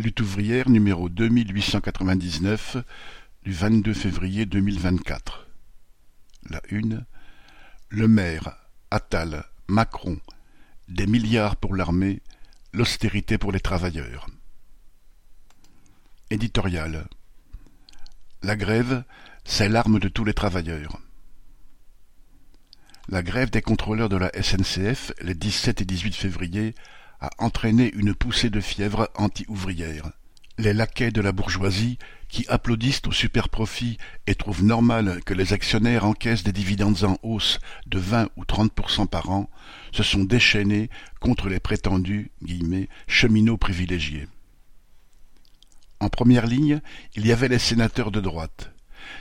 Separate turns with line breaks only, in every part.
Lutte ouvrière numéro deux mille huit cent quatre-vingt-dix-neuf du vingt-deux février deux mille vingt-quatre. La une. Le maire, Attal, Macron, des milliards pour l'armée, l'austérité pour les travailleurs. Éditorial. La grève, c'est l'arme de tous les travailleurs. La grève des contrôleurs de la SNCF les 17 et 18 février a entraîné une poussée de fièvre anti-ouvrière. Les laquais de la bourgeoisie, qui applaudissent au super-profit et trouvent normal que les actionnaires encaissent des dividendes en hausse de 20 ou 30% par an, se sont déchaînés contre les prétendus cheminots privilégiés. En première ligne, il y avait les sénateurs de droite.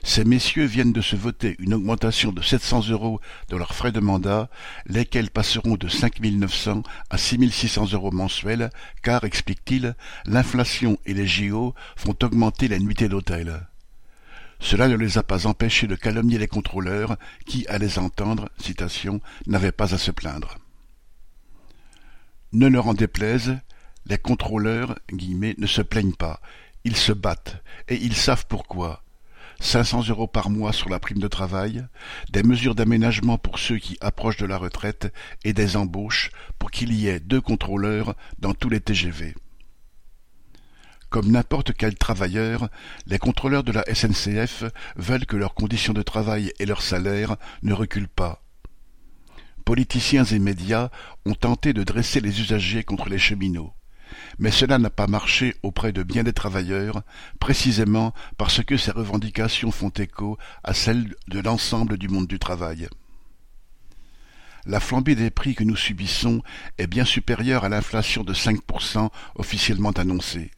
Ces messieurs viennent de se voter une augmentation de 700 euros de leurs frais de mandat, lesquels passeront de 5 900 à 6 600 euros mensuels, car, explique-t-il, l'inflation et les JO font augmenter la nuitée d'hôtel. Cela ne les a pas empêchés de calomnier les contrôleurs, qui, à les entendre, citation, n'avaient pas à se plaindre. Ne leur en déplaise, les contrôleurs guillemets, ne se plaignent pas, ils se battent, et ils savent pourquoi. 500 euros par mois sur la prime de travail, des mesures d'aménagement pour ceux qui approchent de la retraite et des embauches pour qu'il y ait deux contrôleurs dans tous les TGV. Comme n'importe quel travailleur, les contrôleurs de la SNCF veulent que leurs conditions de travail et leur salaire ne reculent pas. Politiciens et médias ont tenté de dresser les usagers contre les cheminots mais cela n'a pas marché auprès de bien des travailleurs, précisément parce que ces revendications font écho à celles de l'ensemble du monde du travail. La flambée des prix que nous subissons est bien supérieure à l'inflation de 5% officiellement annoncée.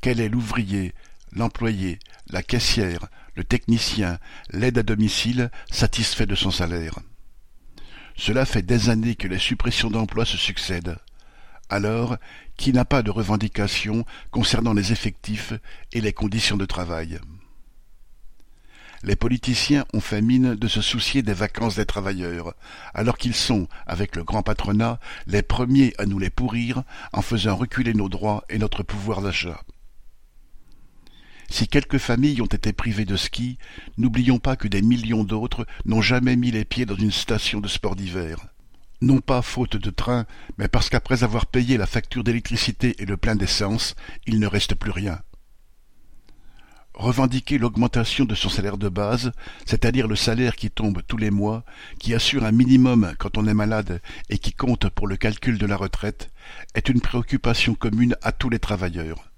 Quel est l'ouvrier, l'employé, la caissière, le technicien, l'aide à domicile satisfait de son salaire? Cela fait des années que les suppressions d'emplois se succèdent. Alors, qui n'a pas de revendication concernant les effectifs et les conditions de travail les politiciens ont fait mine de se soucier des vacances des travailleurs, alors qu'ils sont, avec le grand patronat, les premiers à nous les pourrir en faisant reculer nos droits et notre pouvoir d'achat. Si quelques familles ont été privées de ski, n'oublions pas que des millions d'autres n'ont jamais mis les pieds dans une station de sport d'hiver non pas faute de train, mais parce qu'après avoir payé la facture d'électricité et le plein d'essence, il ne reste plus rien. Revendiquer l'augmentation de son salaire de base, c'est-à-dire le salaire qui tombe tous les mois, qui assure un minimum quand on est malade et qui compte pour le calcul de la retraite, est une préoccupation commune à tous les travailleurs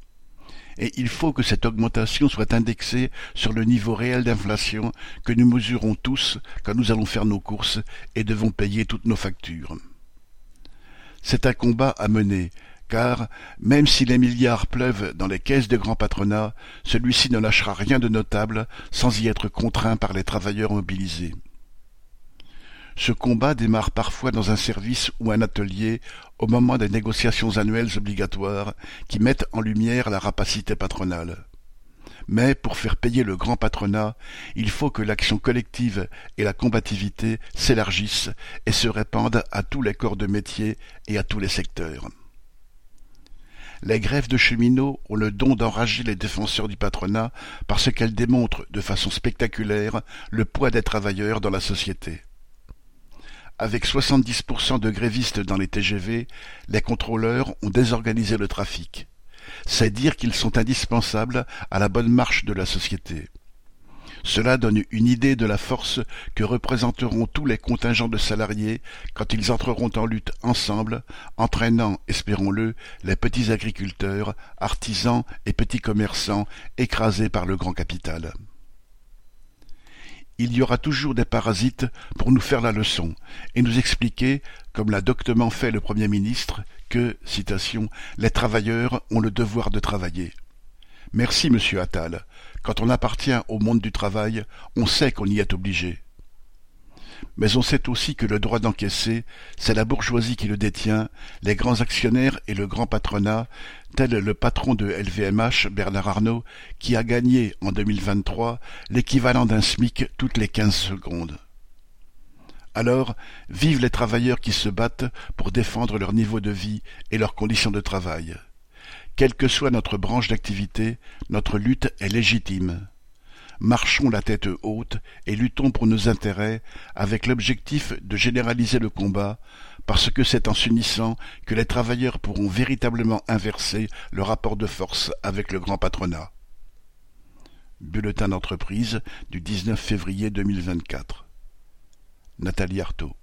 et il faut que cette augmentation soit indexée sur le niveau réel d'inflation que nous mesurons tous quand nous allons faire nos courses et devons payer toutes nos factures. C'est un combat à mener, car, même si les milliards pleuvent dans les caisses de grands patronats, celui-ci ne lâchera rien de notable sans y être contraint par les travailleurs mobilisés. Ce combat démarre parfois dans un service ou un atelier au moment des négociations annuelles obligatoires qui mettent en lumière la rapacité patronale. Mais pour faire payer le grand patronat, il faut que l'action collective et la combativité s'élargissent et se répandent à tous les corps de métier et à tous les secteurs. Les grèves de cheminots ont le don d'enrager les défenseurs du patronat parce qu'elles démontrent de façon spectaculaire le poids des travailleurs dans la société. Avec 70% de grévistes dans les TGV, les contrôleurs ont désorganisé le trafic. C'est dire qu'ils sont indispensables à la bonne marche de la société. Cela donne une idée de la force que représenteront tous les contingents de salariés quand ils entreront en lutte ensemble, entraînant, espérons-le, les petits agriculteurs, artisans et petits commerçants écrasés par le grand capital il y aura toujours des parasites pour nous faire la leçon et nous expliquer, comme l'a doctement fait le Premier ministre, que, citation, les travailleurs ont le devoir de travailler. Merci, monsieur Attal. Quand on appartient au monde du travail, on sait qu'on y est obligé mais on sait aussi que le droit d'encaisser, c'est la bourgeoisie qui le détient, les grands actionnaires et le grand patronat, tel le patron de LVMH, Bernard Arnault, qui a gagné en 2023 l'équivalent d'un SMIC toutes les quinze secondes. Alors, vive les travailleurs qui se battent pour défendre leur niveau de vie et leurs conditions de travail. Quelle que soit notre branche d'activité, notre lutte est légitime. Marchons la tête haute et luttons pour nos intérêts avec l'objectif de généraliser le combat, parce que c'est en s'unissant que les travailleurs pourront véritablement inverser le rapport de force avec le grand patronat. Bulletin d'entreprise du 19 février 2024. Nathalie Arthaud